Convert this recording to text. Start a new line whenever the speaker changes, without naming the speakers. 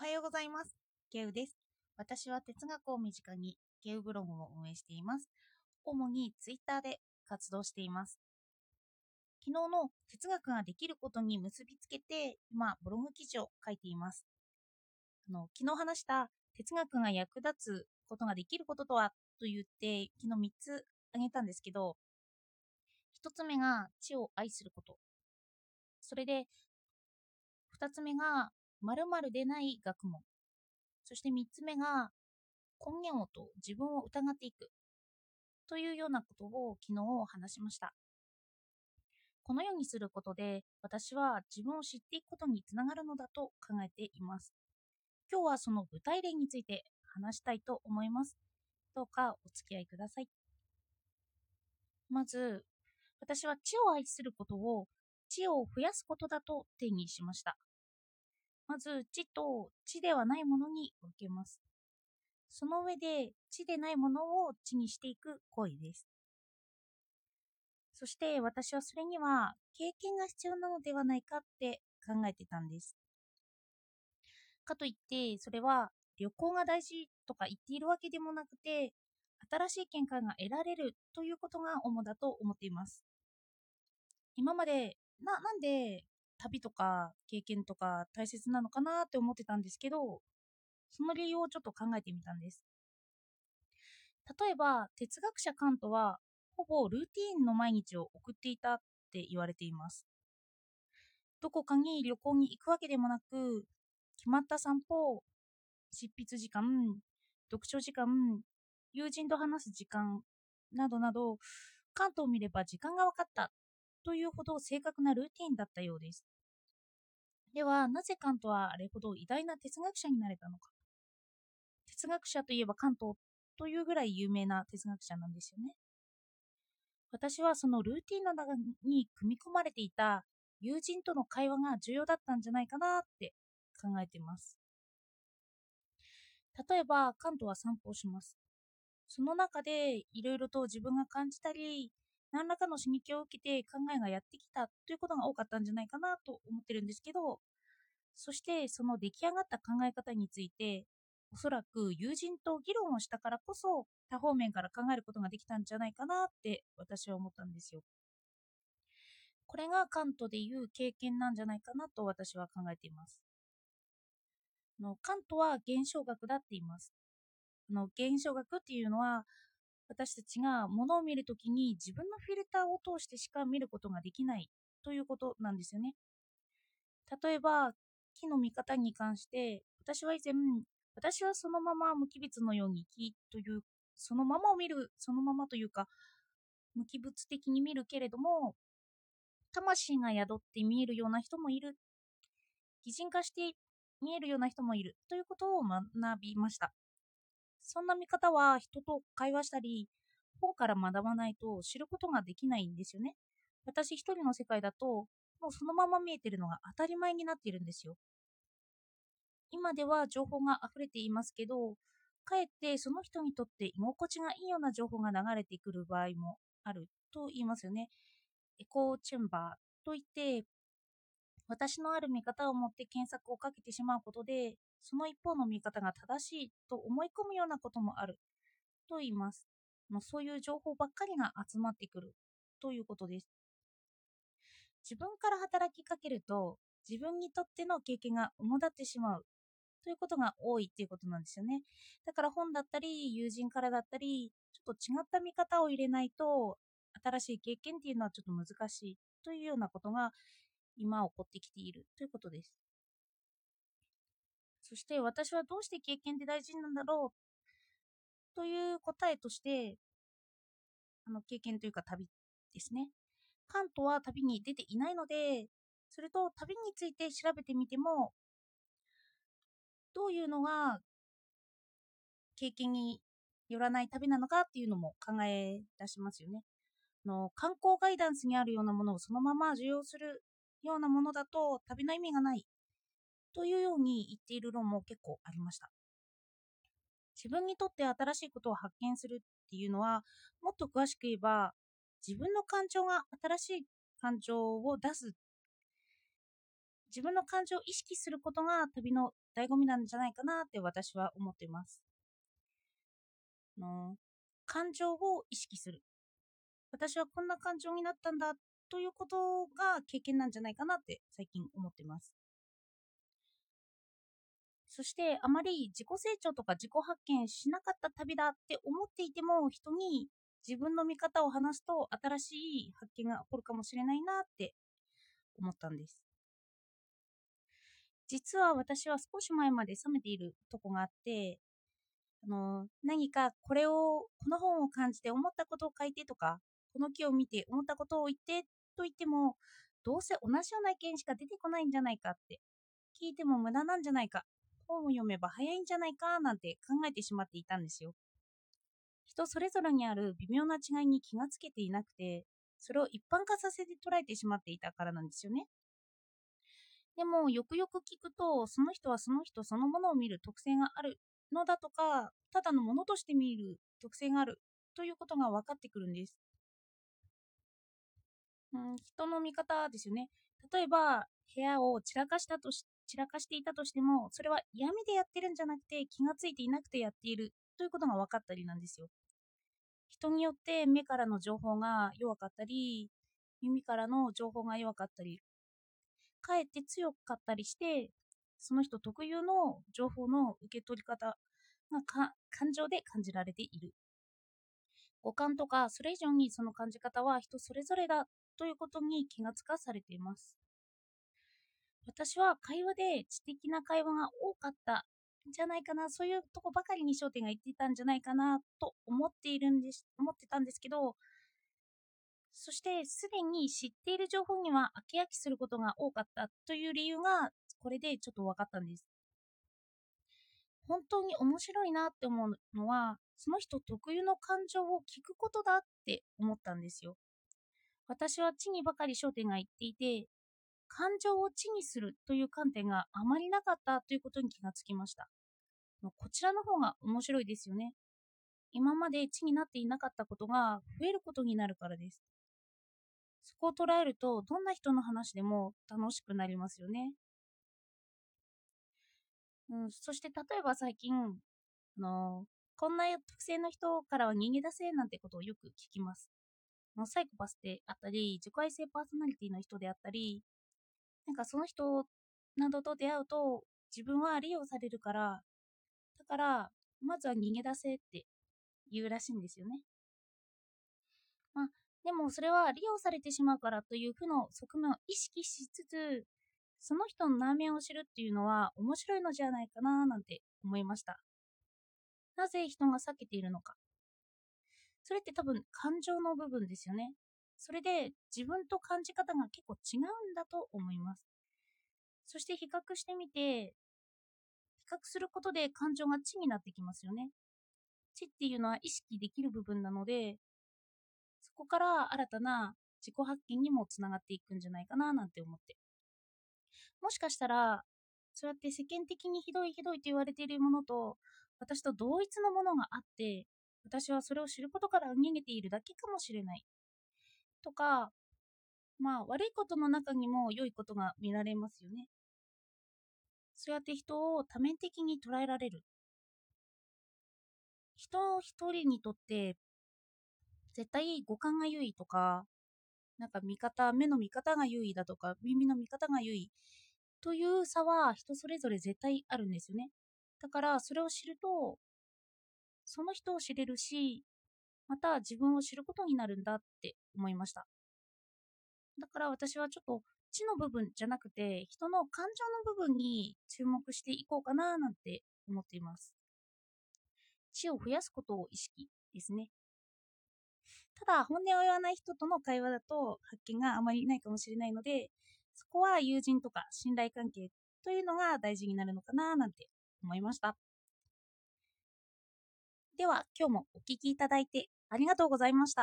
おはようございます。ケウです。私は哲学を身近にケウブログを運営しています。主にツイッターで活動しています。昨日の哲学ができることに結びつけて、今、ブログ記事を書いています。あの昨日話した哲学が役立つことができることとはと言って、昨日3つ挙げたんですけど、1つ目が知を愛すること。それで、2つ目が〇〇でない学問。そして3つ目が根源をと自分を疑っていく。というようなことを昨日話しました。このようにすることで私は自分を知っていくことにつながるのだと考えています。今日はその具体例について話したいと思います。どうかお付き合いください。まず、私は知を愛することを知を増やすことだと定義しました。まず、知と知ではないものに分けます。その上で、知でないものを知にしていく行為です。そして私はそれには経験が必要なのではないかって考えてたんです。かといって、それは旅行が大事とか言っているわけでもなくて、新しい見解が得られるということが主だと思っています。今まで、な、なんで旅とか経験とか大切なのかなって思ってたんですけど、その理由をちょっと考えてみたんです。例えば、哲学者カントは、ほぼルーティーンの毎日を送っていたって言われています。どこかに旅行に行くわけでもなく、決まった散歩、執筆時間、読書時間、友人と話す時間などなど、カントを見れば時間が分かったというほど正確なルーティンだったようです。では、なぜカントはあれほど偉大な哲学者になれたのか。哲学者といえばカントというぐらい有名な哲学者なんですよね。私はそのルーティンの中に組み込まれていた友人との会話が重要だったんじゃないかなって考えています。例えば、カントは散歩をします。その中でいろいろと自分が感じたり、何らかの刺激を受けて考えがやってきたということが多かったんじゃないかなと思ってるんですけど、そしてその出来上がった考え方について、おそらく友人と議論をしたからこそ多方面から考えることができたんじゃないかなって私は思ったんですよ。これがカントでいう経験なんじゃないかなと私は考えています。のカントは現象学だって言います。の現象学っていうのは私たちが物を見るときに自分のフィルターを通してしか見ることができないということなんですよね。例えば木の見方に関して私は以前私はそのまま無機物のように木というそのままを見るそのままというか無機物的に見るけれども魂が宿って見えるような人もいる。擬人化して見えるような人もいる。ということを学びました。そんな見方は人と会話したり本から学ばないと知ることができないんですよね私一人の世界だともうそのまま見えてるのが当たり前になっているんですよ今では情報が溢れていますけど、かえってその人にとって居心地がいいような情報が流れてくる場合もあると言いますよね。エコーチェンバーといって、私のある見方を持って検索をかけてしまうことで、その一方の見方が正しいと思い込むようなこともあると言います。もうそういう情報ばっかりが集まってくるということです。自分から働きかけると、自分にとっての経験が主だってしまうということが多いっていうことなんですよね。だから本だったり、友人からだったり、ちょっと違った見方を入れないと、新しい経験っていうのはちょっと難しいというようなことが今起こってきているということです。そして私はどうして経験って大事なんだろうという答えとして、あの経験というか旅ですね。カントは旅に出ていないので、それと旅について調べてみても、どういうのが経験によらない旅なのかっていうのも考え出しますよね。の観光ガイダンスにあるようなものをそのまま受容するようなものだと旅の意味がないというように言っている論も結構ありました。自分にとって新しいことを発見するっていうのはもっと詳しく言えば自分の感情が新しい感情を出す自分の感情を意識することが旅の醍醐味なんじゃないかなって私は思っています。の感情を意識する。私はこんな感情になったんだということが経験なんじゃないかなって最近思ってます。そしてあまり自己成長とか自己発見しなかった旅だって思っていても人に自分の見方を話すと新しい発見が起こるかもしれないなって思ったんです。実は私は少し前まで冷めているとこがあってあの何かこれをこの本を感じて思ったことを書いてとかこの木を見て思ったことを言ってと言ってもどうせ同じような意見しか出てこないんじゃないかって聞いても無駄なんじゃないか本を読めば早いんじゃないかなんて考えてしまっていたんですよ。人それぞれにある微妙な違いに気がつけていなくてそれを一般化させて捉えてしまっていたからなんですよね。でもよくよく聞くとその人はその人そのものを見る特性があるのだとかただのものとして見る特性があるということが分かってくるんです、うん、人の見方ですよね。例えば部屋を散らかしたとし散らかしていたとしてもそれは闇でやってるんじゃなくて気がついていなくてやっているということが分かったりなんですよ。人によって目からの情報が弱かったり耳からの情報が弱かったりかえって強かったりしてその人特有の情報の受け取り方が感情で感じられている。五感とかそれ以上にその感じ方は人それぞれだということに気がつかされています私は会話で知的な会話が多かったんじゃないかなそういうとこばかりに焦点が言っていたんじゃないかなと思っているんです思ってたんですけどそしてすでに知っている情報には飽き飽きすることが多かったという理由がこれでちょっと分かったんです。本当に面白いなって思うのはその人特有の感情を聞くことだって思ったんですよ。私は地にばかり焦点がいっていて感情を地にするという観点があまりなかったということに気がつきました。こちらの方が面白いですよね。今まで地になっていなかったことが増えることになるからです。そこを捉えると、どんな人の話でも楽しくなりますよね。うん、そして例えば最近、あのこんな特性の人からは逃げ出せなんてことをよく聞きます。サイコパスであったり、自己愛性パーソナリティの人であったり、なんかその人などと出会うと自分は利用されるから、だからまずは逃げ出せって言うらしいんですよね。まあ、でもそれは利用されてしまうからという負の側面を意識しつつ、その人の内面を知るっていうのは面白いのじゃないかななんて思いました。なぜ人が避けているのか。それって多分感情の部分ですよね。それで自分と感じ方が結構違うんだと思います。そして比較してみて、比較することで感情が知になってきますよね。知っていうのは意識できる部分なので、そこから新たな自己発見にもつながっていくんじゃないかななんて思って。もしかしたら、そうやって世間的にひどいひどいと言われているものと、私と同一のものがあって、私はそれを知ることから逃げているだけかもしれない。とか、まあ悪いことの中にも良いことが見られますよね。そうやって人を多面的に捉えられる。人一人にとって絶対五感が優位とか、なんか見方、目の見方が優位だとか、耳の見方が優位という差は人それぞれ絶対あるんですよね。だからそれを知ると、その人を知れるし、また自分を知ることになるんだって思いました。だから私はちょっと知の部分じゃなくて、人の感情の部分に注目していこうかななんて思っています。知を増やすことを意識ですね。ただ、本音を言わない人との会話だと発見があまりないかもしれないので、そこは友人とか信頼関係というのが大事になるのかななんて思いました。では、今日もお聴きいただいてありがとうございました。